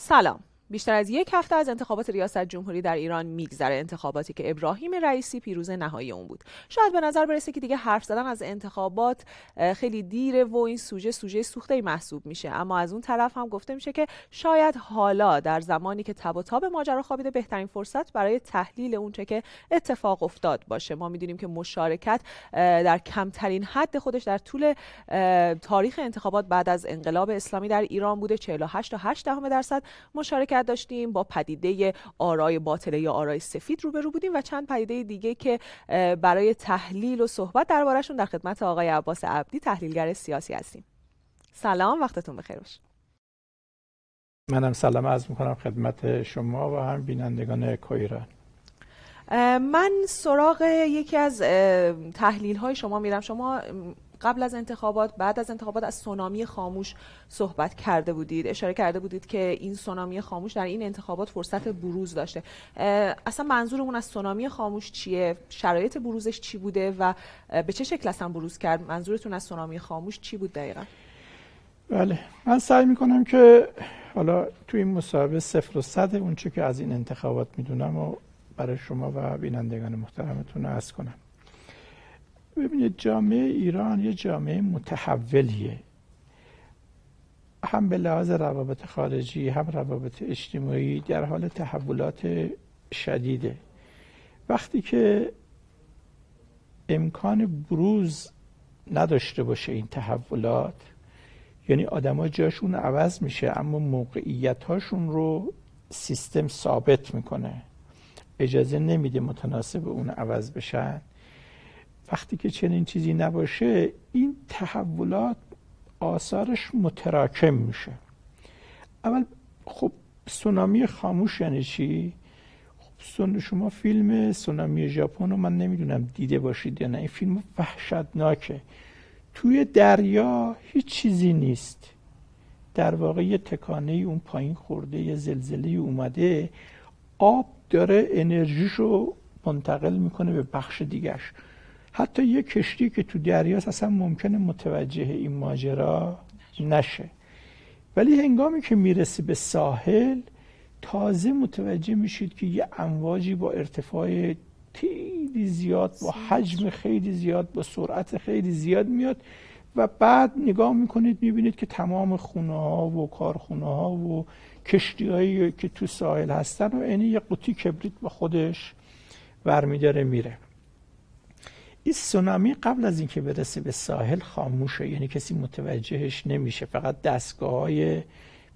سلام. بیشتر از یک هفته از انتخابات ریاست جمهوری در ایران میگذره. انتخاباتی که ابراهیم رئیسی پیروز نهایی اون بود. شاید به نظر برسه که دیگه حرف زدن از انتخابات خیلی دیره و این سوژه سوژه سوخته محسوب میشه. اما از اون طرف هم گفته میشه که شاید حالا در زمانی که تب و تاب ماجرا خوابیده بهترین فرصت برای تحلیل اونچه که اتفاق افتاد باشه. ما می‌دونیم که مشارکت در کمترین حد خودش در طول تاریخ انتخابات بعد از انقلاب اسلامی در ایران بوده. 48 تا 8 درصد مشارکت داشتیم با پدیده آرای باطله یا آرای سفید روبرو بودیم و چند پدیده دیگه که برای تحلیل و صحبت دربارهشون در خدمت آقای عباس عبدی تحلیلگر سیاسی هستیم. سلام وقتتون بخیر باشه. منم سلام عرض می‌کنم خدمت شما و هم بینندگان کویران. من سراغ یکی از تحلیل های شما میرم. شما قبل از انتخابات بعد از انتخابات از سونامی خاموش صحبت کرده بودید. اشاره کرده بودید که این سونامی خاموش در این انتخابات فرصت بروز داشته. اصلا منظورمون از سونامی خاموش چیه؟ شرایط بروزش چی بوده و به چه شکل اصلا بروز کرد؟ منظورتون از سونامی خاموش چی بود دقیقا؟ بله. من سعی می‌کنم که حالا تو این مصاحبه صفر و صد اونچه که از این انتخابات می‌دونم و برای شما و بینندگان محترمتون عرض کنم. ببینید جامعه ایران یه جامعه متحولیه. هم به لحاظ روابط خارجی هم روابط اجتماعی در حال تحولات شدیده. وقتی که امکان بروز نداشته باشه این تحولات یعنی آدما جاشون عوض میشه اما موقعیت هاشون رو سیستم ثابت می‌کنه. اجازه نمیده متناسب اون عوض بشن. وقتی که چنین چیزی نباشه این تحولات آثارش متراکم میشه. اول خب سونامی خاموش یعنی چی؟ خب شما فیلم سونامی ژاپن رو من نمی‌دونم دیده باشید یا نه. این فیلم وحشتناکه. توی دریا هیچ چیزی نیست. در واقع یه تکانه اون پایین خورده یه زلزله اومده آب داره انرژیشو منتقل می‌کنه به بخش دیگرش حتی یه کشتی که تو دریاست اصلا ممکنه متوجه این ماجرا نشه. ولی هنگامی که می‌رسه به ساحل تازه متوجه میشید که یه امواجی با ارتفاع خیلی زیاد با حجم خیلی زیاد با سرعت خیلی زیاد میاد و بعد نگاه می‌کنید می‌بینید که تمام خونه ها و کارخونه ها و کشتی هایی که تو ساحل هستن و اینی یه قوطی کبریت با خودش برمیداره میره. این سونامی قبل از اینکه برسه به ساحل خاموشه یعنی کسی متوجهش نمیشه فقط دستگاه های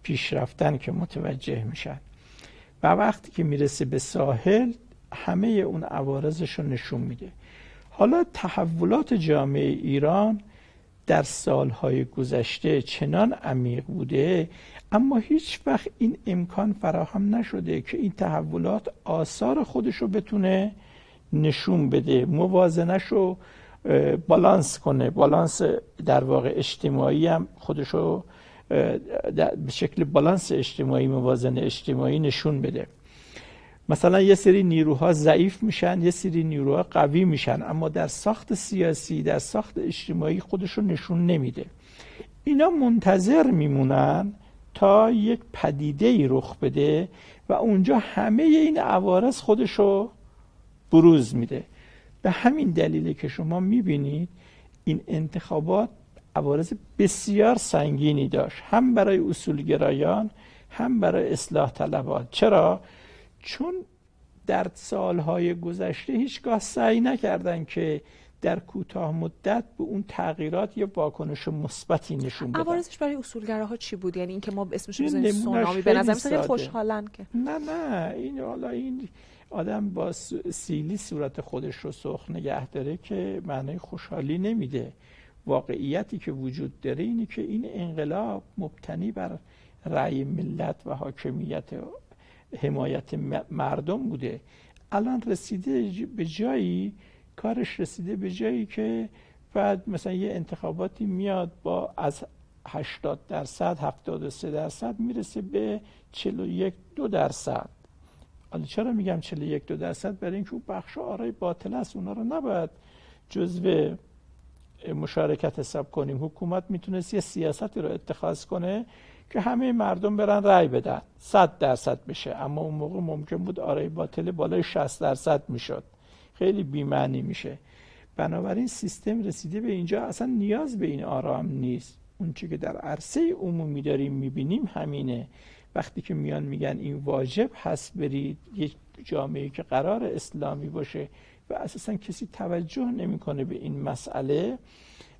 پیشرفتن که متوجه میشن. و وقتی که می‌رسه به ساحل همه اون عوارضش رو نشون میده. حالا تحولات جامعه ایران در سالهای گذشته چنان عمیق بوده اما هیچ وقت این امکان فراهم نشده که این تحولات آثار خودش رو بتونه نشون بده موازنش رو بالانس کنه. بالانس در واقع اجتماعی هم خودشو به شکل بالانس اجتماعی موازنه اجتماعی نشون بده. مثلا یه سری نیروها ضعیف میشن یه سری نیروها قوی میشن اما در ساخت سیاسی در ساخت اجتماعی خودشو نشون نمیده. اینا منتظر میمونن تا یک پدیده ای رخ بده و اونجا همه این عوارض خودشو بروز میده. به همین دلیله که شما می‌بینید این انتخابات عوارض بسیار سنگینی داشت. هم برای اصولگرایان هم برای اصلاح طلبات. چرا؟ چون در سالهای گذشته هیچگاه سعی نکردن که در کوتاه مدت به اون تغییرات یا واکنش مثبتی نشون بدن. عوارضش برای اصولگراها چی بود؟ یعنی اینکه ما اسمش بزنیم سونامی به نظر خوشحالن که. نه نه. این حالا این آدم با سیلی صورت خودش رو سرخ نگه داره که معنای خوشحالی نمیده. واقعیتی که وجود داره اینه که این انقلاب مبتنی بر رأی ملت و حاکمیت حمایت مردم بوده. الان رسیده به جایی کارش رسیده به جایی که بعد مثلا یه انتخاباتی میاد با از 80 درصد 73 درصد می‌رسه به 41 دو درصد. حالا چرا میگم 41 دو درصد؟ برای اینکه اون بخش آرای باطل است. اونا رو نباید جزو مشارکت حساب کنیم. حکومت می‌تونست یه سیاستی رو اتخاذ کنه که همه مردم برن رأی بدن. صد درصد بشه. اما اون موقع ممکن بود آرای باطل بالای 60 درصد می‌شد. خیلی بیمعنی میشه. بنابراین سیستم رسیده به اینجا. اصلا نیاز به این آرام نیست. اون چی که در عرصه عمومی داریم می‌بینیم همینه. وقتی که میان میگن این واجب هست برید یک جامعه که قرار اسلامی باشه و اساسا کسی توجه نمی‌کنه به این مسئله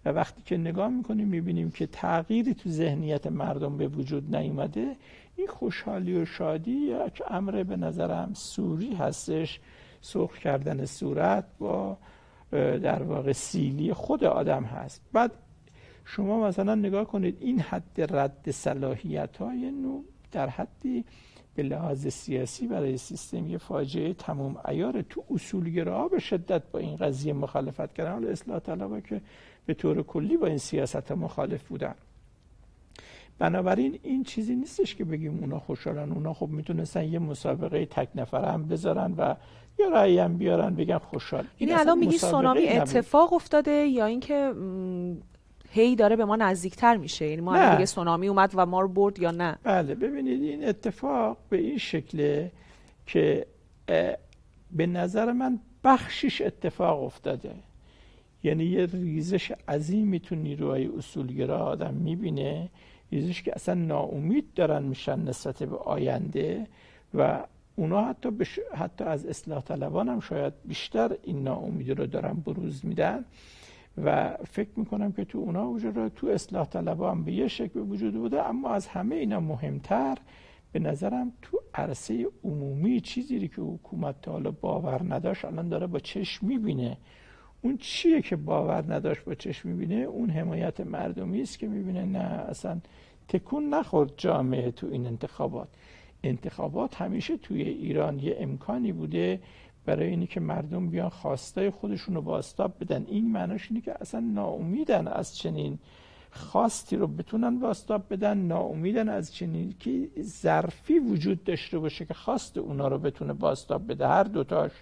و وقتی که نگاه می‌کنیم می‌بینیم که تغییری تو ذهنیت مردم به وجود نیومده این خوشحالی و شادی یک امر به نظرم سوری هستش. سرخ کردن صورت با در واقع سیلی خود آدم هست. بعد شما مثلا نگاه کنید این حد رد صلاحیت های نو در حدی به لحاظ سیاسی برای سیستم یه فاجعه تمام ایار تو اصولگرا به شدت با این قضیه مخالفت کردن. حالا اصلاح طلبا که به طور کلی با این سیاست مخالف بودن. بنابراین این چیزی نیستش که بگیم اونا خوشحالن. اونا خب می‌تونستن یه مسابقه تک نفره هم بذارن و یا رأی هم بیارن بگن خوشحال. این الان میگی سونامی اتفاق افتاده یا اینکه هی داره به ما نزدیکتر میشه. یعنی ما دیگه سونامی اومد و ما رو برد یا نه؟ بله ببینید این اتفاق به این شکله که به نظر من بخشش اتفاق افتاده. یعنی یه ریزش عظیمی تو نیروهای اصولگرا آدم می‌بینه ریزش که اصلا ناامید دارن میشن نسبت به آینده و اونا حتی, بش... حتی از اصلاح طلبان هم شاید بیشتر این ناامیدی رو دارن بروز میدن. و فکر می‌کنم که تو اونا وجود تو اصلاح طلبان هم به یه شکل وجود بوده اما از همه اینا مهمتر به نظرم تو عرصه عمومی چیزی که حکومت تا حالا باور نداشت الان داره با چشم می‌بینه. اون چیه که باور نداشت با چشم می‌بینه؟ اون حمایت مردمی است که می‌بینه نه اصلا تکون نخورد جامعه تو این انتخابات. انتخابات همیشه توی ایران یه امکانی بوده برای اینی که مردم بیان خواستای خودشون رو باستاب بدن. این معناش اینه که اصلا ناامیدن از چنین خواستی رو بتونن باستاب بدن ناامیدن از چنین که ظرفی وجود داشته باشه که خواست اونا رو بتونه باستاب بده. هر دوتاش.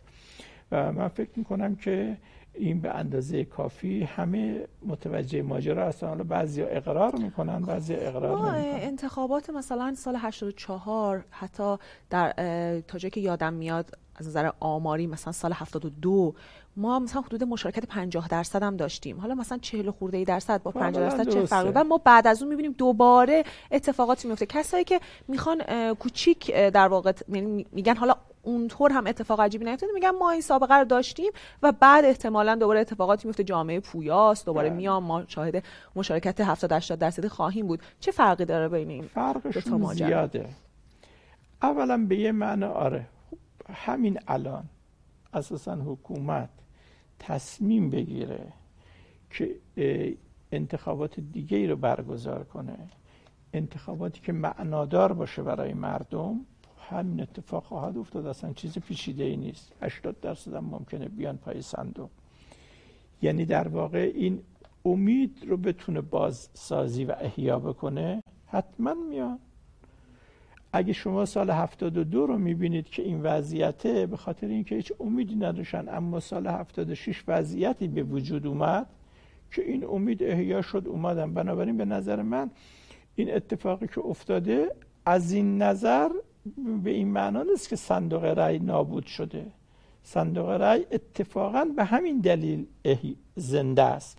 و من فکر می‌کنم که این به اندازه کافی همه متوجه ماجرا هستن. حالا بعضی اقرار می‌کنن بعضی اقرار نمی‌کنن. انتخابات مثلا سال 84 حتی در تا جایی که یادم میاد از نظر آماری مثلا سال 72 ما مثلا حدود مشارکت 50 درصد هم داشتیم. حالا مثلا 40 خورده ای درصد با 50 درصد چه فرقی و ما بعد از اون می‌بینیم دوباره اتفاقاتی میفته کسایی که می‌خوان کوچیک در واقع یعنی میگن حالا اونطور هم اتفاق عجیبی نیفتاده میگن ما این سابقه رو داشتیم و بعد احتمالا دوباره اتفاقاتی میفته جامعه پویاست دوباره بله. میام ما شاهد مشارکت 70 80 درصدی خواهیم بود. چه فرقی داره بین این فرقشون زیاده. اولا به یه معنی آره. همین الان اساسا حکومت تصمیم بگیره که انتخابات دیگه ای رو برگزار کنه. انتخاباتی که معنادار باشه برای مردم همین اتفاق خواهد افتاد. اصلا چیز پیچیده ای نیست. 80 درصد هم ممکنه بیان پای صندوق. یعنی در واقع این امید رو بتونه بازسازی و احیا بکنه حتما میان اگه شما سال 72 رو می‌بینید که این وضعیته به خاطر اینکه هیچ امیدی نداشتن اما سال 76 وضعیتی به وجود اومد که این امید احیا شد اومدن. بنابراین به نظر من این اتفاقی که افتاده از این نظر به این معنا نیست که صندوق رأی نابود شده. صندوق رأی اتفاقا به همین دلیل زنده است.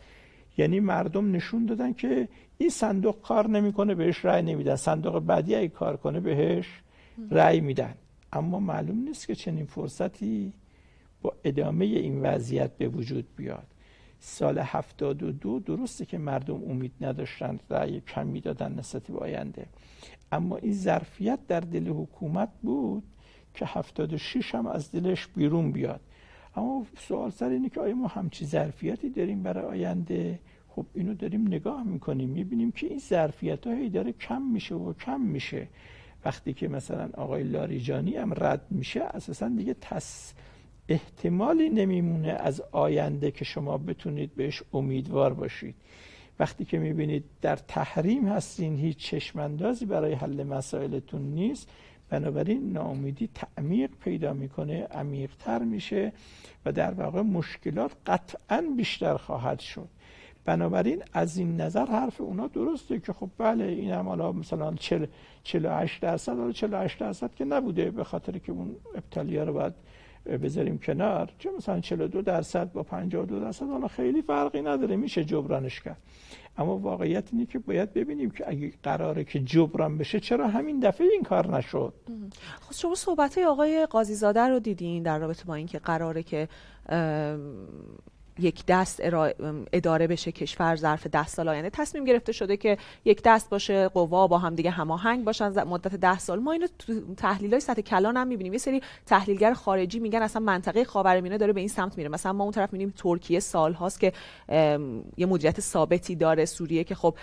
یعنی مردم نشون دادن که این صندوق کار نمی‌کنه بهش رأی نمیدن. صندوق بعدی اگه کار کنه بهش رأی میدن. اما معلوم نیست که چنین فرصتی با ادامه این وضعیت به وجود بیاد. سال 72 درسته که مردم امید نداشتن رأی کم می‌دادن نسبت به آینده. اما این ظرفیت در دل حکومت بود که 76 هم از دلش بیرون بیاد. اما سوال سر اینه که آیا ما همچی ظرفیتی داریم برای آینده؟ خب اینو داریم نگاه می‌کنیم می‌بینیم که این ظرفیت هایی داره کم میشه و کم میشه. وقتی که مثلا آقای لاریجانی هم رد میشه اساسا دیگه تس احتمالی نمیمونه از آینده که شما بتونید بهش امیدوار باشید. وقتی که می‌بینید در تحریم هستین هیچ چشماندازی برای حل مسائلتون نیست. بنابراین ناامیدی تعمیق پیدا می‌کنه عمیقتر میشه و در واقع مشکلات قطعا بیشتر خواهد شد. بنابراین از این نظر حرف اونا درسته که خب بله این هم حالا مثلا 48 درصد حالا 48 درصد که نبوده به خاطر که اون ابتالیا رو باید بذاریم کنار. چه مثلا 42 درصد با 52 درصد حالا خیلی فرقی نداره میشه جبرانش کرد. اما واقعیت اینه که باید ببینیم که اگه قراره که جبران بشه چرا همین دفعه این کار نشد؟ خب شما صحبت آقای قاضی رو دیدین در رابطه با اینکه قراره که یک دست اداره بشه کشور ظرف ده سال آینده. تصمیم گرفته شده که یک دست باشه قوا با هم دیگه هماهنگ باشن مدت ده سال. ما اینو تو تحلیل های سطح کلان هم می‌بینیم. یه سری تحلیلگر خارجی میگن اصلا منطقه خاورمیانه داره به این سمت میره. مثلا ما اون طرف می‌بینیم ترکیه سال هاست که یه مدیریت ثابتی داره. سوریه که خب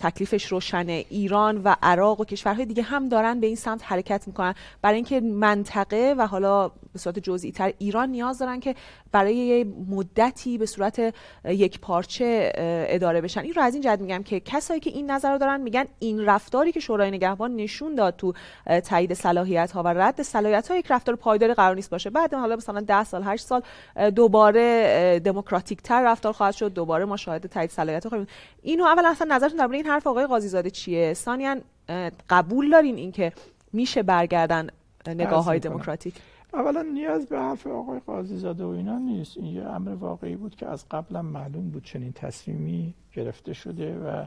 تکلیفش روشنه. ایران و عراق و کشورهای دیگه هم دارن به این سمت حرکت می‌کنن. برای اینکه منطقه و حالا به صورت جزئی تر ایران نیاز دارن که برای یه مدتی به صورت یک پارچه اداره بشن. این رو از این جهت میگم که کسایی که این نظر رو دارن میگن این رفتاری که شورای نگهبان نشون داد تو تایید صلاحیت ها و رد صلاحیت ها یک رفتار پایدار قرار نیست باشه. بعد حالا مثلا 10 سال 8 سال دوباره دموکراتیک تر رفتار خواهد شد. دوباره ما شاهد تایید صلاحیت ها خواهیم. اینو اول اصلا نظرتون درباره این حرف آقای قاضی زاده چیه؟ ثانیا قبول دارین اینکه میشه برگردن نگاه های دموکراتیک؟ اولا نیاز به حرف آقای قاضی زاده و اینا نیست. این یه امر واقعی بود که از قبلا معلوم بود چنین تصمیمی گرفته شده و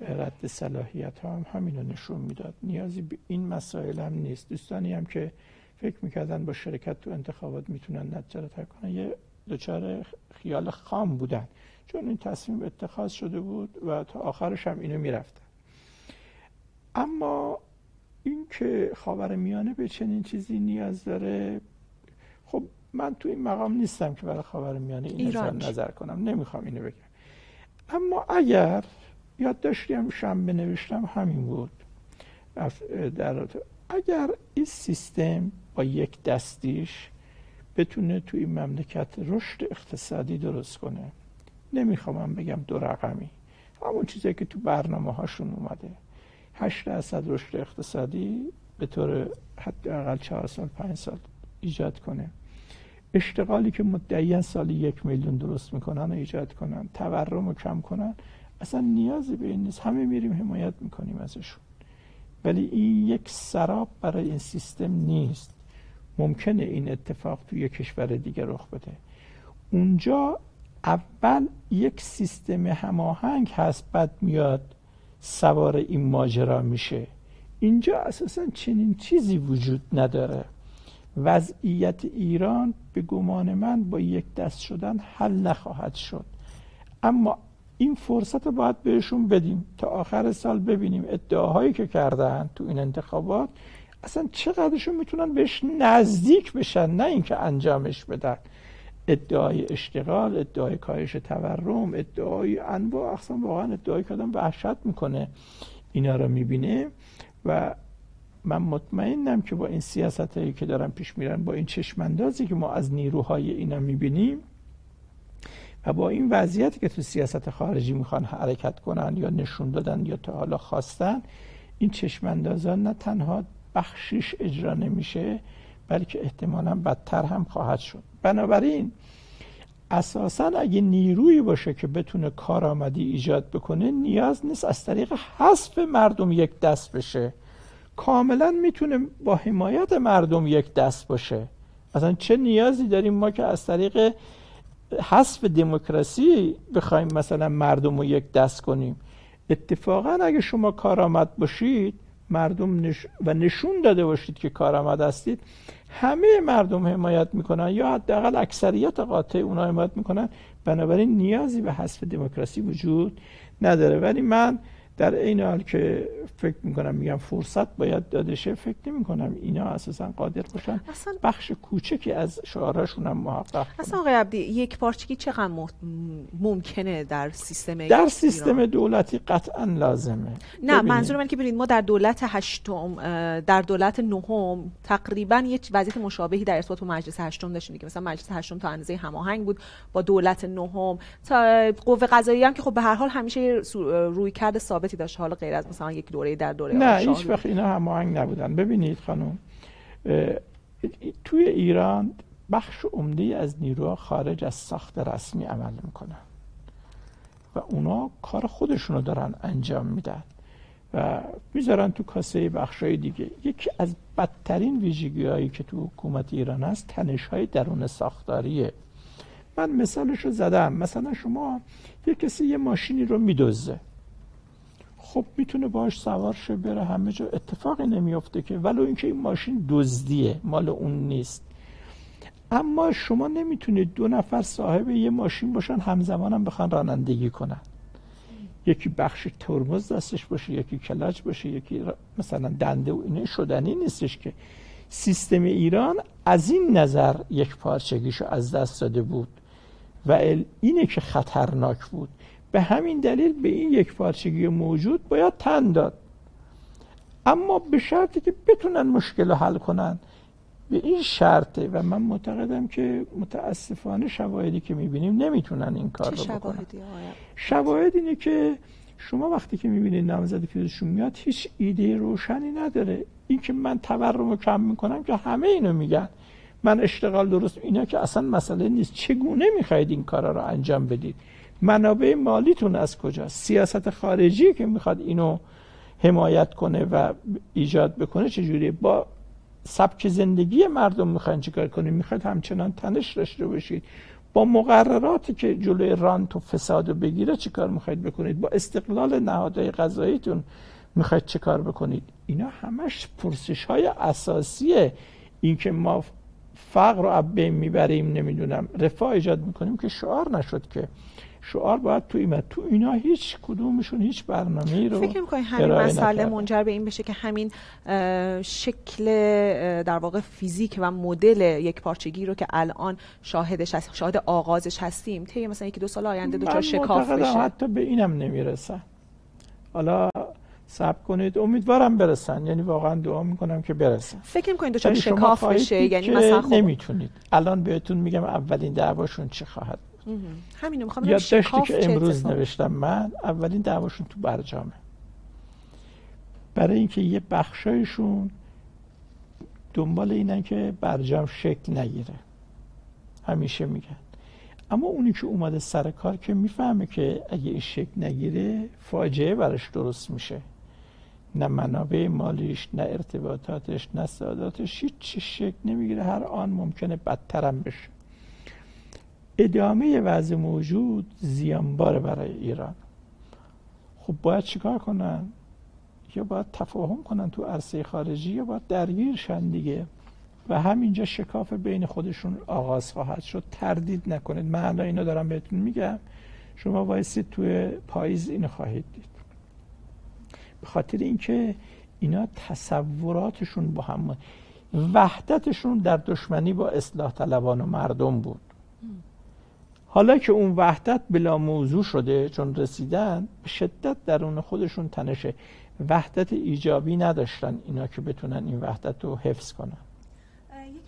رد صلاحیت ها هم همینو نشون می‌داد. نیازی به این مسائل هم نیست. دوستانی هم که فکر می‌کردن با شرکت تو انتخابات می‌تونن نتیجه کنن یه دچار خیال خام بودن. چون این تصمیم اتخاذ شده بود و تا آخرش هم اینو می‌رفتن. اما این که خاور میانه به چنین چیزی نیاز داره خب من تو این مقام نیستم که برای خاور میانه این نظر, نظر کنم. نمی‌خوام اینو بگم. اما اگر یاد داشتیم شنبه نوشتم همین بود. در اگر این سیستم با یک دستیش بتونه توی این مملکت رشد اقتصادی درست کنه نمی‌خوام بگم دو رقمی. همون چیزی که تو برنامه هاشون اومده. 8 درصد رشد اقتصادی به طور حداقل 4 سال 5 سال ایجاد کنه. اشتغالی که مدعیان سالی یک میلیون درست می‌کنن و ایجاد کنن تورم رو کم کنن اصلا نیازی به این نیست. همه میریم حمایت می‌کنیم ازشون. ولی این یک سراب برای این سیستم نیست. ممکنه این اتفاق توی یک کشور دیگه رخ بده. اونجا اول یک سیستم هماهنگ هست بعد میاد سوار این ماجرا میشه. اینجا اساسا چنین چیزی وجود نداره. وضعیت ایران به گمان من با یک دست شدن حل نخواهد شد. اما این فرصت رو باید بهشون بدیم تا آخر سال ببینیم ادعاهایی که کردن تو این انتخابات اصلا چقدرشون می‌تونن بهش نزدیک بشن نه اینکه انجامش بدن. ادعای اشتغال ادعای کاهش تورم ادعای انواع اقسام واقعا ادعای آدم وحشت می‌کنه اینا رو می‌بینه و من مطمئنم که با این سیاست هایی که دارن پیش میرن با این چشماندازی که ما از نیروهای اینا می‌بینیم و با این وضعیتی که تو سیاست خارجی می‌خوان حرکت کنن یا نشون دادن یا تا حالا خواستن این چشماندازان نه تنها بخشش اجرا نمیشه بلکه احتمالا بدتر هم خواهد شد. بنابراین اساسا اگه نیرویی باشه که بتونه کارآمدی ایجاد بکنه نیاز نیست از طریق حذف مردم یک دست بشه. کاملا می‌تونه با حمایت مردم یک دست باشه. مثلا چه نیازی داریم ما که از طریق حذف دموکراسی بخوایم مثلا مردم رو یک دست کنیم؟ اتفاقا اگه شما کارآمد باشید مردم و نشون داده باشید که کارآمد هستید همه مردم حمایت می‌کنن یا حداقل اکثریت قاطع اونا حمایت می‌کنن؟ بنابراین نیازی به حذف دموکراسی وجود نداره. ولی من در این حال که فکر می‌کنم میگم فرصت باید داده شه فکر نمی کنم اینا اساسا قادر باشن. اصلا بخش کوچکی از شعاراشون هم محقق اصلا آقای عبدی یک پارچگی چقدر ممکنه در سیستم در سیستم دولتی قطعا لازمه. نه منظور من که ببینید ما در دولت هشتم در دولت نهم تقریبا یک وضعیت مشابهی در ارتباط با مجلس هشتم داشتیم که مثلا مجلس هشتم تا اندازه هماهنگ بود با دولت نهم تا قوه قضاییه هم که خب به هر حال همیشه روی کرده ثابت ثابتی داشت. حالا غیر از مثلا یک دوره در دوره نه هیچ وقت اینا هماهنگ نبودن. ببینید خانم توی ایران بخش عمده از نیروها خارج از ساخت رسمی عمل می‌کنن و اونا کار خودشونو دارن انجام میدن و می‌ذارن تو کاسه بخشای دیگه. یکی از بدترین ویژگی هایی که تو حکومت ایران هست تنش های درون ساختاریه. من مثالش رو زدم. مثلا شما یه کسی یه ماشینی رو میدوزه خب می‌تونه باش سوار شه بره همه جا. اتفاقی نمیافته که. ولو اینکه این ماشین دزدیه. مال اون نیست. اما شما نمی‌تونید دو نفر صاحب یه ماشین باشن همزمان هم بخوان رانندگی کنن. یکی بخش ترمز دستش باشه یکی کلاچ باشه یکی مثلا دنده و اینه شدنی نیستش که. سیستم ایران از این نظر یک پارچگیشو از دست داده بود. و اینه که خطرناک بود. به همین دلیل به این یک پارچگی موجود باید تن داد. اما به شرطی که بتونن مشکل رو حل کنن به این شرطه و من معتقدم که متاسفانه شواهدی که می‌بینیم نمی‌تونن این کار رو بکنن. شواهد اینه که شما وقتی که می‌بینید نامزدی که میاد هیچ ایده روشنی نداره. این که من تورم رو کم می‌کنم که همه اینو میگن. من اشتغال درست اینا که اصلا مسئله نیست. چگونه می‌خواید این کارا رو انجام بدید؟ منابع مالیتون از کجا سیاست خارجی که می‌خواد اینو حمایت کنه و ایجاد بکنه چجوریه؟ با سبک زندگی مردم می‌خواین چیکار کنید می‌خواید همچنان تنش داشته باشید. با مقرراتی که جلوی رانت و فساد بگیره چیکار می‌خواید بکنید؟ با استقلال نهادهای قضاییتون می‌خواید چیکار بکنید؟ اینا همش پرسش های اساسیه. اینکه ما فقر رو بین می‌بریم نمی‌دونم رفاه ایجاد می‌کنیم که شعار نشد که شعار باید تو این تو اینا هیچ کدومشون هیچ برنامه رو فکر می‌کنی همین مسئله منجر به این بشه که همین شکل در واقع فیزیک و مدل یک پارچگی رو که الان شاهدش هست شاهد آغازش هستیم طی مثلا یکی دو سال آینده دچار شکاف بشه. حتی به اینم نمی‌رسن. حالا صبر کنید امیدوارم برسن. یعنی واقعا دعا می‌کنم که برسن. فکر می‌کنید دچار شکاف بشه؟ یعنی مثلا خب نمی‌تونید. الان بهتون میگم اولین دعواشون چه خواهد همینو می‌خوام داشتی که امروز نوشتم من اولین دعواشون تو برجامه. برای اینکه یه بخشایشون دنبال اینن که برجام شکل نگیره. همیشه میگن. اما اونی که اومده سر کار که می‌فهمه که اگه این شکل نگیره فاجعه براش درست میشه. نه منابع مالیش نه ارتباطاتش نه سعادتش هیچ شکل نمی‌گیره. هر آن ممکنه بدترم بشه. ادامه وضع موجود زیانبار برای ایران. خب باید چیکار کنن؟ یا باید تفاهم کنن تو عرصه خارجی یا باید درگیر شن دیگه؟ و همینجا شکاف بین خودشون آغاز خواهد شد. تردید نکنید. من الان اینو دارم بهتون میگم. شما وایسید توی پاییز اینو خواهید دید. به خاطر اینکه اینا تصوراتشون با هم وحدتشون در دشمنی با اصلاح طلبان و مردم بود. حالا که اون وحدت بلا موضوع شده چون رسیدن به شدت درون خودشون تنشه. وحدت ایجابی نداشتن اینا که بتونن این وحدت رو حفظ کنن.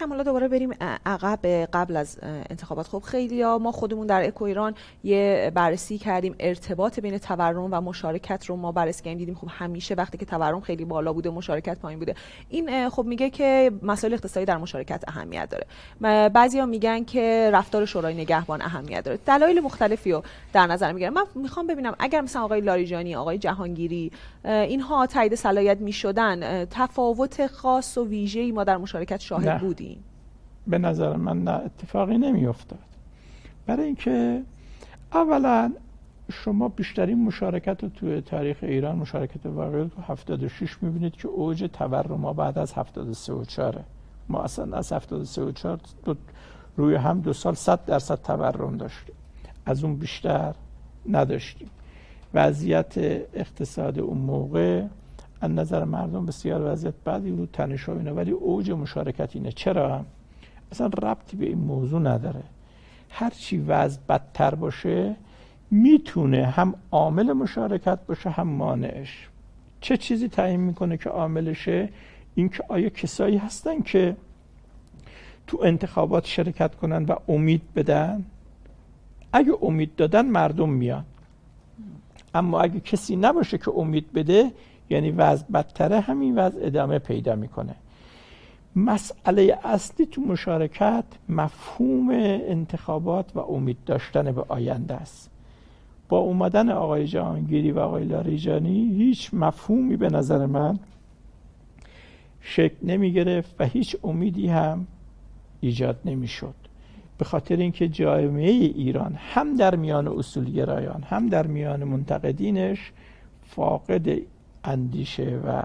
حالا دوباره بریم عقب قبل از انتخابات. خب خیلی ها ما خودمون در اکو ایران یه بررسی کردیم ارتباط بین تورم و مشارکت رو ما بررسی کردیم دیدیم خب همیشه وقتی که تورم خیلی بالا بوده مشارکت پایین بوده. این خب میگه که مسائل اقتصادی در مشارکت اهمیت داره. بعضیا میگن که رفتار شورای نگهبان اهمیت داره. دلایل مختلفی رو در نظر می‌گیرم. من می‌خوام ببینم اگر مثلا آقای لاریجانی آقای جهانگیری اینها تایید صلاحیت می‌شدن تفاوت خاص و ویژه‌ای ما در مشارکت شاهد بودیم به نظر من نه اتفاقی نمی افتاد برای اینکه اولا شما بیشترین مشارکت رو توی تاریخ ایران مشارکت واقعی تو 76 می‌بینید که اوج تورم ما بعد از 73 و 4 ما اصلا از 73 و 4 دو روی هم دو سال 100 درصد تورم داشتیم. از اون بیشتر نداشتیم. وضعیت اقتصاد اون موقع از نظر مردم بسیار وضعیت بعدی بود تنش ولی اوج مشارکت اینه. چرا؟ اصلا ربطی به این موضوع نداره. هرچی وضع بدتر باشه می‌تونه هم عامل مشارکت باشه هم مانعش. چه چیزی تعیین می‌کنه که عاملشه؟ اینکه آیا کسایی هستن که تو انتخابات شرکت کنن و امید بدن؟ اگه امید دادن مردم میان. اما اگه کسی نباشه که امید بده یعنی وضع بدتره همین وضع ادامه پیدا می‌کنه. مسئله اصلی تو مشارکت مفهوم انتخابات و امید داشتن به آینده است. با اومدن آقای جهانگیری و آقای لاریجانی هیچ مفهومی به نظر من شکل نمی گرفت و هیچ امیدی هم ایجاد نمی شد به خاطر اینکه جامعه ایران هم در میان اصولگرایان هم در میان منتقدینش فاقد اندیشه و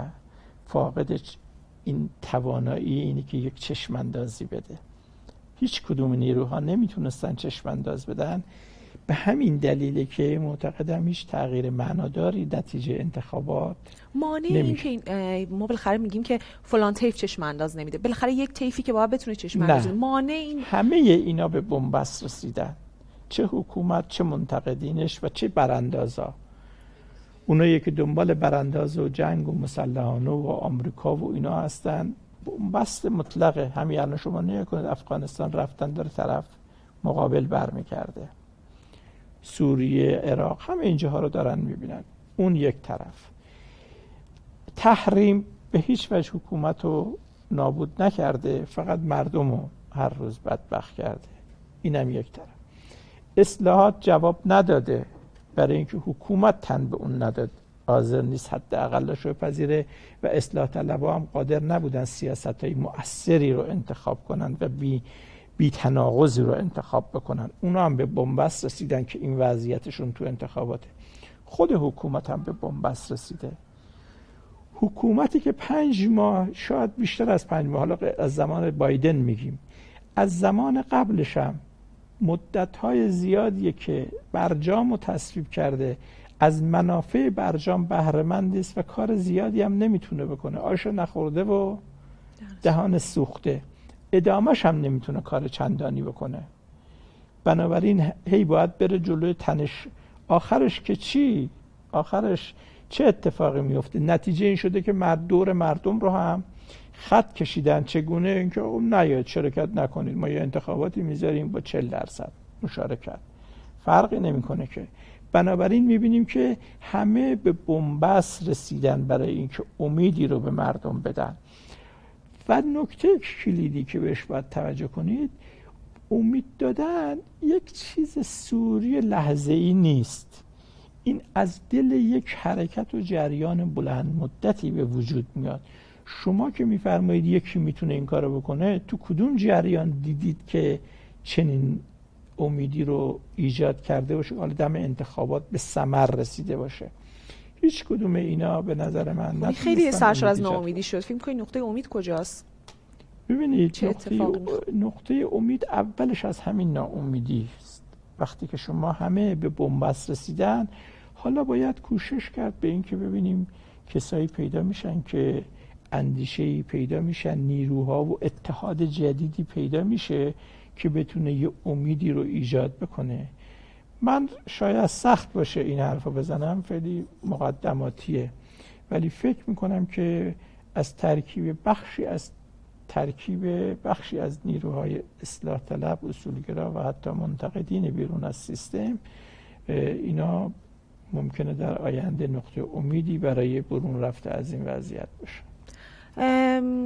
فاقد این توانایی اینی که یک چشم اندازی بده. هیچ کدوم نیروها نمی‌تونستن چشم انداز بدن. به همین دلیله که معتقدم هیچ تغییر معناداری نتیجه انتخابات مانع این که ما بالاخره میگیم که فلان طیف چشم انداز نمیده. بالاخره یک طیفی که باید بتونه چشم انداز مانع این همه اینا به بنبست رسیدن. چه حکومت چه منتقدینش و چه براندازا. اونایی که دنبال برانداز و جنگ و مسلحانه و آمریکا و اینا هستن. بست مطلقه همین الان شما نگاه کنید افغانستان رفتن داره طرف مقابل برمیکرده سوریه عراق همه اینجاها رو دارن می‌بینن. اون یک طرف. تحریم به هیچ وجه حکومت رو نابود نکرده فقط مردم رو هر روز بدبخت کرده. اینم یک طرف. اصلاحات جواب نداده. برای اینکه حکومت تن به اون نداد. حاضر نیست حداقلش رو پذیره و اصلاح طلبها هم قادر نبودن سیاست های مؤثری رو انتخاب کنند و بی بی تناقضی رو انتخاب بکنن. اونا هم به بنبست رسیدن که این وضعیتشون تو انتخاباته. خود حکومت هم به بنبست رسیده. حکومتی که پنج ماه شاید بیشتر از پنج ماه حالا از زمان بایدن میگیم. از زمان قبلش هم مدت های زیادیه که برجام رو تصویب کرده. از منافع برجام بهرهمند است و کار زیادی هم نمی‌تونه بکنه. آش نخورده و دهان سوخته. ادامش هم نمی‌تونه کار چندانی بکنه. بنابراین هی باید بره جلوی تنش. آخرش که چی؟ آخرش چه اتفاقی میفته نتیجه این شده که مرد دور مردم رو هم خط کشیدن چگونه؟ اینکه اون نیاید شرکت نکنید. ما یه انتخاباتی می‌ذاریم با 40 درصد مشارکت. فرقی نمی‌کنه که. بنابراین می‌بینیم که همه به بنبست رسیدن برای اینکه امیدی رو به مردم بدن. و نکته کلیدی که بهش باید توجه کنید امید دادن یک چیز سوری لحظه ای نیست. این از دل یک حرکت و جریان بلند مدتی به وجود میاد. شما که میفرمایید یکی می‌تونه این کارو بکنه تو کدوم جریان دیدید که چنین امیدی رو ایجاد کرده باشه؟ حالا دم انتخابات به ثمر رسیده باشه. هیچ کدوم اینا به نظر من خیلی سرشار از ناامیدی شد. فیلم کنید نقطه امید کجاست؟ ببینید نقطه, نقطه امید اولش از همین ناامیدی است. وقتی که شما همه به بنبست رسیدن حالا باید کوشش کرد به اینکه ببینیم کسایی پیدا میشن که اندیشه پیدا میشن نیروها و اتحاد جدیدی پیدا میشه که بتونه یه امیدی رو ایجاد بکنه. من شاید سخت باشه این حرف بزنم خیلی مقدماتیه. ولی فکر می‌کنم که از ترکیب بخشی از ترکیب بخشی از نیروهای اصلاح طلب اصولگرا و حتی منتقدین بیرون از سیستم اینا ممکنه در آینده نقطه امیدی برای برون رفته از این وضعیت باشه.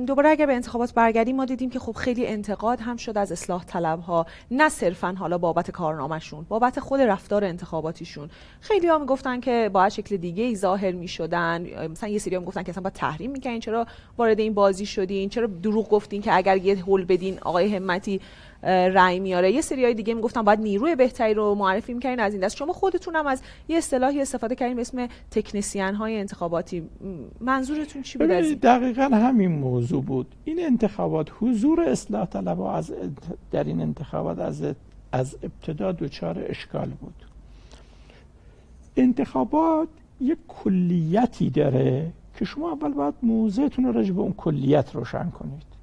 دوباره اگر به انتخابات برگردیم ما دیدیم که خب خیلی انتقاد هم شد از اصلاح طلب ها نه صرفا حالا بابت کارنامهشون بابت خود رفتار انتخاباتیشون. خیلی ها می‌گفتن که باید شکل دیگه ای ظاهر می‌شدن. مثلا یه سری هم گفتن که اصلا باید تحریم می‌کنین چرا وارد این بازی شدین؟ چرا دروغ گفتین که اگر یه هول بدین آقای همتی رأی میاره. یه سریای دیگه می‌گفتن باید نیروی بهتری رو معرفی می‌کنین از این دست. شما خودتون هم از یه اصطلاحی استفاده کردین به اسم تکنسین های انتخاباتی. منظورتون چی بود دقیقا همین موضوع بود. این انتخابات حضور اصلاح طلب از در این انتخابات از از ابتدا دچار اشکال بود. انتخابات یک کلیتی داره که شما اول باید موضعتون رو راجع به اون کلیت روشن کنید.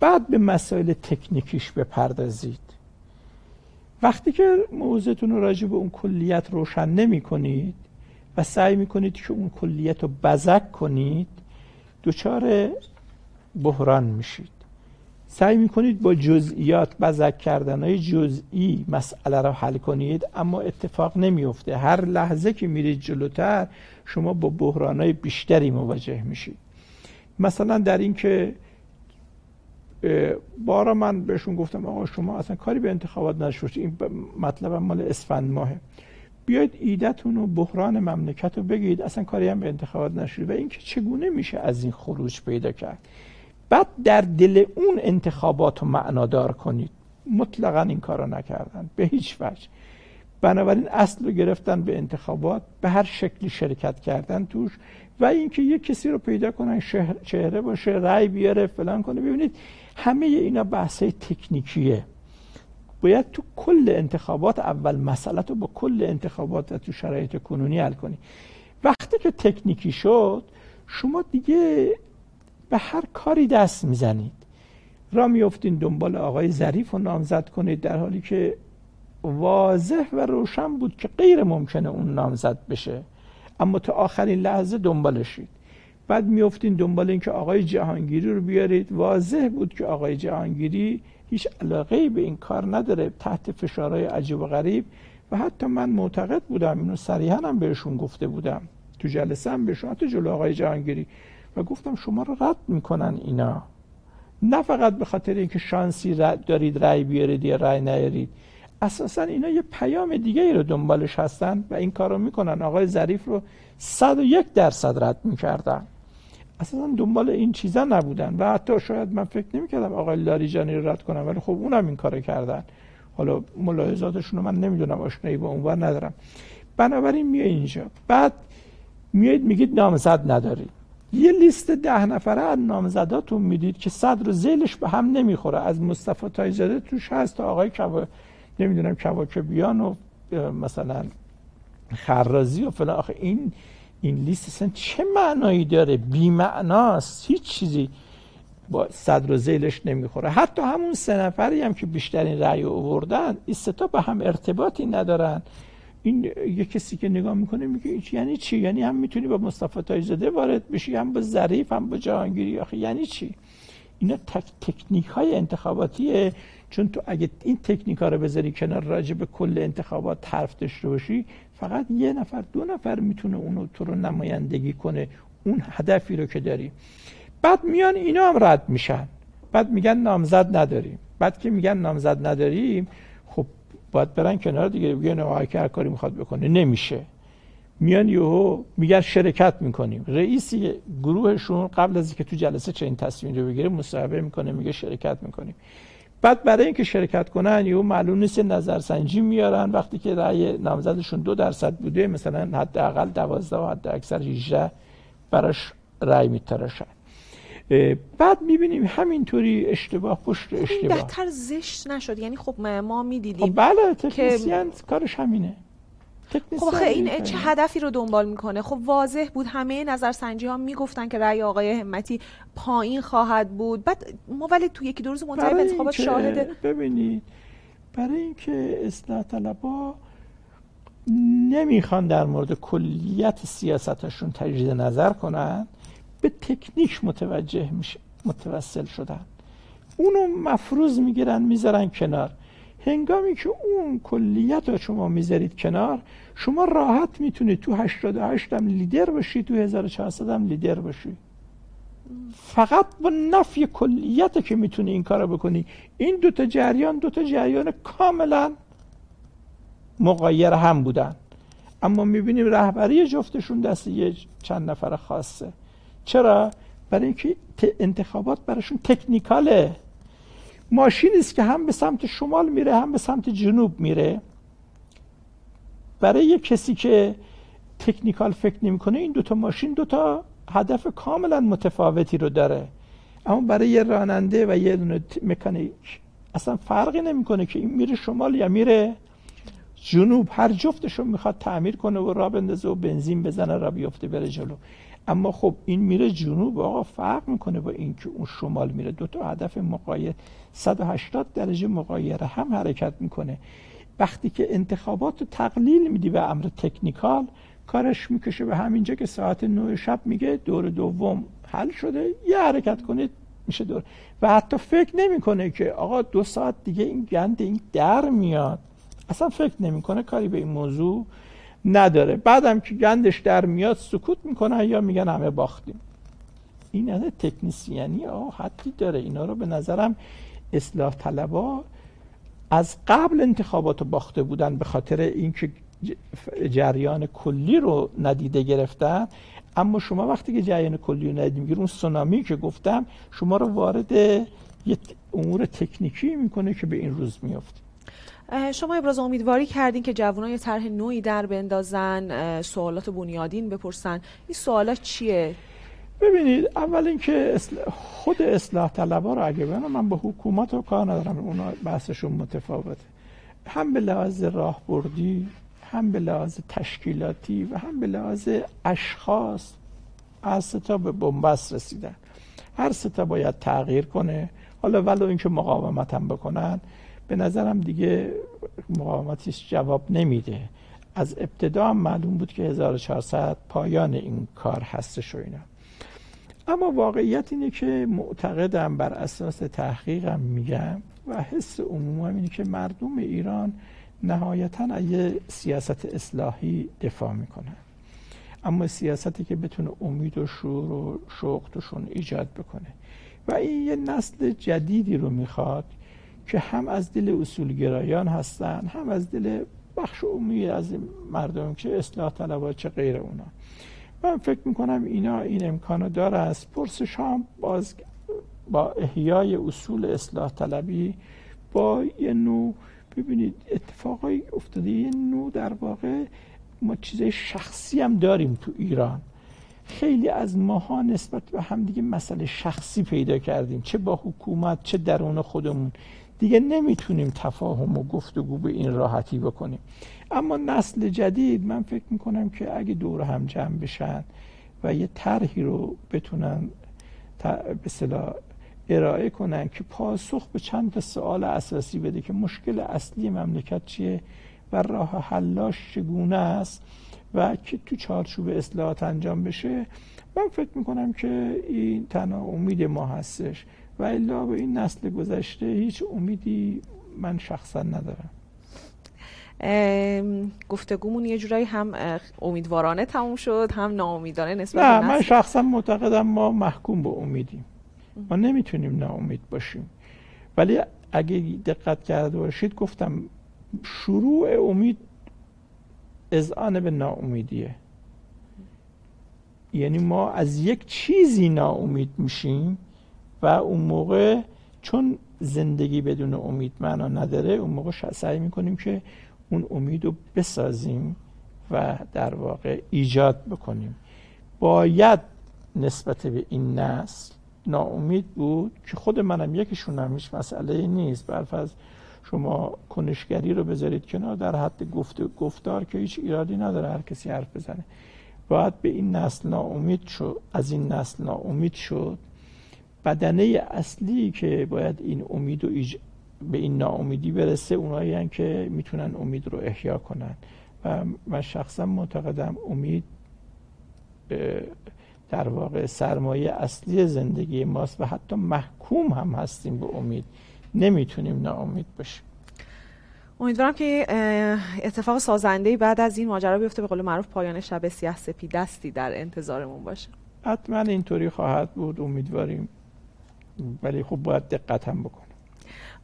بعد به مسائل تکنیکیش بپردازید. وقتی که موضوعتون رو راجع به اون کلیت روشن نمی کنید و سعی می کنید که اون کلیت رو بزک کنید دچار بحران میشید. سعی می کنید با جزئیات بزک کردن های جزئی مسئله رو حل کنید اما اتفاق نمیفته هر لحظه که میرید جلوتر شما با بحران های بیشتری مواجه میشید. مثلا در این که بارا من بهشون گفتم آقا شما اصلا کاری به انتخابات نشوش این مطلب مال اسفند ماهه. بیاید ایدتون و بحران مملکت رو بگید اصلا کاری هم به انتخابات نشده و اینکه چگونه میشه از این خروج پیدا کرد؟ بعد در دل اون انتخابات رو معنادار کنید. مطلقا این کار نکردن. به هیچ وجه. بنابراین اصل رو گرفتن به انتخابات. به هر شکلی شرکت کردن توش. و اینکه یک کسی رو پیدا کنن چهره باشه رأی بیاره فلان کنه. ببینید همه اینا بحث تکنیکیه. باید تو کل انتخابات اول مسئله رو با کل انتخابات تو شرایط کنونی حل کنی. وقتی که تکنیکی شد شما دیگه به هر کاری دست می‌زنید. را میفتین دنبال آقای ظریف رو نامزد کنید در حالی که واضح و روشن بود که غیر ممکنه اون نامزد بشه. اما تا آخرین لحظه دنبالشید بعد میفتین دنبال اینکه آقای جهانگیری رو بیارید. واضح بود که آقای جهانگیری هیچ علاقه به این کار نداره تحت فشارهای عجیب و غریب. و حتی من معتقد بودم اینو صریحا هم بهشون گفته بودم. تو جلسه هم بهشون حتی جلو آقای جهانگیری. و گفتم شما رو رد می‌کنن اینا. نه فقط به خاطر اینکه شانسی دارید رأی بیارید یا رأی نیارید. اساسا اینا یه پیام دیگه ای رو دنبالش هستن و این کار رو می‌کنن. آقای ظریف رو 101 درصد رد می‌کردن. اصلا دنبال این چیزا نبودن و حتی شاید من فکر نمی‌کردم آقای لاریجانی رو رد کنم ولی خب اونم این کار کردن. حالا ملاحظاتشون رو من نمی‌دونم آشنایی با اونور ندارم. بنابراین میای اینجا. بعد میایید میگید نامزد ندارید یه لیست ده نفره از نامزداتون می‌دید که صدر و زیلش به هم نمی‌خوره. از مصطفی تایزاده توش هست تا آقای کوا نمی‌دونم کواکبیان و مثلا خرازی و فلان. آخه این این لیست اصلا چه معنایی داره؟ بی معناست هیچ چیزی با صدر و زیلش نمی‌خوره. حتی همون سه نفری هم که بیشترین رأی آوردن این سه تا به هم ارتباطی ندارن. این یه کسی که نگاه می‌کنه میگه یعنی چی؟ یعنی هم می‌تونی با مصطفی تایزاده وارد بشی هم با ظریف هم با جهانگیری. آخه یعنی چی؟ اینا تک تکنیک های انتخاباتیه. چون تو اگه این تکنیک ها رو بذاری کنار راجع به کل انتخابات حرف داشته باشی فقط یه نفر دو نفر می‌تونه اونو تو رو نمایندگی کنه اون هدفی رو که داری. بعد میان اینا هم رد میشن. بعد میگن نامزد نداریم. بعد که میگن نامزد نداریم خب باید برن کنار دیگه. بگن آقا که هر کاری می‌خواد بکنه نمیشه. میان یهو میگن شرکت می‌کنیم. رئیس گروهشون قبل از اینکه تو جلسه چه تصمیم رو بگیره مصاحبه می‌کنه میگه شرکت می‌کنیم. بعد برای اینکه شرکت کنن یهو معلوم نیست نظرسنجی میارن. وقتی که رأی نامزدشون دو درصد بوده مثلا حداقل 12 و حد اکثر 18 براش رأی میتراشن. بعد می‌بینیم همینطوری اشتباه پشت اشتباه. بهتر زشت نشد. یعنی خب ما می‌دیدیم خب بله تکنسیان کارش همینه. خب این چه هدفی رو دنبال می‌کنه؟ خب واضح بود همه نظرسنجی ها می‌گفتن که رأی آقای همتی پایین خواهد بود. بعد ما ولی تو یکی دو روز منتهی به انتخابات شاهد ببینید برای اینکه اصلاح طلبا نمی‌خوان در مورد کلیت سیاستشون تجدید نظر کنن به تکنیک متوجه میشه متوسل شدن. اونو مفروض می‌گیرن می‌ذارن کنار. هنگامی که اون کلیت رو شما می‌ذارید کنار شما راحت می‌تونید تو 88 هم لیدر باشی تو 1400 هم لیدر باشی فقط با نفی کلیت که می‌تونی این کارو بکنی. این دوتا جریان دوتا جریان کاملا مقایر هم بودن. اما می‌بینیم رهبری جفتشون دست یه چند نفر خاصه. چرا؟ برای اینکه انتخابات براشون تکنیکاله. ماشینی است که هم به سمت شمال میره هم به سمت جنوب میره. برای کسی که تکنیکال فکر نمی‌کنه این دوتا ماشین دوتا هدف کاملا متفاوتی رو داره. اما برای یه راننده و یه دونه مکانیک اصلا فرقی نمی‌کنه که این میره شمال یا میره جنوب. هر جفتشو می‌خواد تعمیر کنه و را بندازه و بنزین بزنه را بیفته بره جلو. اما خب این میره جنوب آقا فرق می‌کنه با اینکه اون شمال میره. دو تا هدف مقایر 180 درجه مقایر هم حرکت می‌کنه. وقتی که انتخابات رو تقلیل میدی به امر تکنیکال کارش می‌کشه به همینجا که ساعت 9 شب میگه دور دوم حل شده یه حرکت کنید میشه دور. و حتی فکر نمی‌کنه که آقا دو ساعت دیگه این گند این در میاد. اصلا فکر نمی‌کنه کاری به این موضوع نداره. بعدم که گندش در میاد سکوت می‌کنن یا میگن همه باختیم. این از تکنیسیانی آه حدی داره. اینا رو به نظرم اصلاح طلبا از قبل انتخابات باخته بودن به خاطر اینکه جریان کلی رو ندیده گرفتن. اما شما وقتی که جریان کلی رو ندیده میگیر اون سونامی که گفتم شما رو وارد یه امور تکنیکی می‌کنه که به این روز میافته. شما ابراز امیدواری کردین که جوانان یه طرح نوعی در بندازن سوالات بنیادین بپرسن. این سوالات چیه؟ ببینید اول اینکه خود اصلاح طلبا رو اگه بگم من با حکومت رو کار ندارم. اونا بحثشون متفاوته. هم به لحاظ راهبردی هم به لحاظ تشکیلاتی و هم به لحاظ اشخاص از ستا به بنبست رسیدن. هر ستا باید تغییر کنه. حالا ولو اینکه مقاومت هم بکنن. به نظرم دیگه مقاومتیش جواب نمیده. از ابتدا هم معلوم بود که 1400 پایان این کار هستش و اینا. اما واقعیت اینه که معتقدم بر اساس تحقیقم میگم و حس عمومم اینه که مردم ایران نهایتا از سیاست اصلاحی دفاع می‌کنن. اما سیاستی که بتونه امید و شور و شوق توشون ایجاد بکنه. و این یه نسل جدیدی رو می‌خواد که هم از دل اصولگرایان هستن هم از دل بخش عمومی از مردم که اصلاح طلبها چه غیر اونا. من فکر می‌کنم اینا این امکانو داره از پرسش هم باز با احیای اصول اصلاح طلبی با یه نوع ببینید اتفاقای افتاده یه نوع در واقع ما چیزای شخصی هم داریم تو ایران. خیلی از ماها نسبت به هم دیگه مسئله شخصی پیدا کردیم. چه با حکومت چه درون خودمون. دیگه نمی‌تونیم تفاهم و گفتگو به این راحتی بکنیم. اما نسل جدید من فکر می‌کنم که اگه دور هم جمع بشن و یه طرحی رو بتونن به صلاح ارائه کنن که پاسخ به چند تا سوال اساسی بده که مشکل اصلی مملکت چیه و راه حلاش چگونه است و که تو چارچوب اصلاحات انجام بشه. من فکر می‌کنم که این تنها امید ما هستش. و الا به این نسل گذشته هیچ امیدی من شخصا ندارم. گفتگومون یه جورایی هم امیدوارانه تموم شد هم ناامیدانه نسبت نه من شخصا معتقدم ما محکوم به امیدیم. ما نمی‌تونیم ناامید باشیم. ولی اگه دقت کرده باشید گفتم شروع امید اذعان به ناامیدیه. یعنی ما از یک چیزی ناامید میشیم و اون موقع چون زندگی بدون امید معنا نداره اون موقع سعی می‌کنیم که اون امید رو بسازیم و در واقع ایجاد بکنیم. باید نسبت به این نسل ناامید بود که خود منم یکیشون هم هیچ مسئله نیست. برف از شما کنشگری رو بذارید کنار در حد گفت گفتار که هیچ ایرادی نداره هر کسی حرف بزنه. باید به این نسل ناامید شد از این نسل ناامید شد بدنه اصلی که باید این امید و به این ناامیدی برسه اونایی که می‌تونن امید رو احیا کنن. و من شخصا معتقدم امید در واقع سرمایه اصلی زندگی ماست و حتی محکوم هم هستیم به امید. نمی‌تونیم ناامید باشیم. امیدوارم که اتفاق سازنده بعد از این ماجرا بیفته. به قول معروف پایان شب سیاه سپید دستی در انتظارمون باشه. حتما اینطوری خواهد بود. امیدواریم ولی خب باید دقت هم بکنیم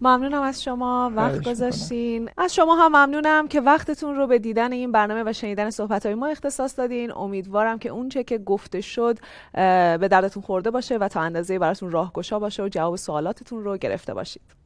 ممنونم از شما. وقت گذاشتین. از شما هم ممنونم که وقتتون رو به دیدن این برنامه و شنیدن صحبت های ما اختصاص دادین. امیدوارم که اون چه که گفته شد به دردتون خورده باشه و تا اندازه براتون راهگشا باشه و جواب سوالاتتون رو گرفته باشید.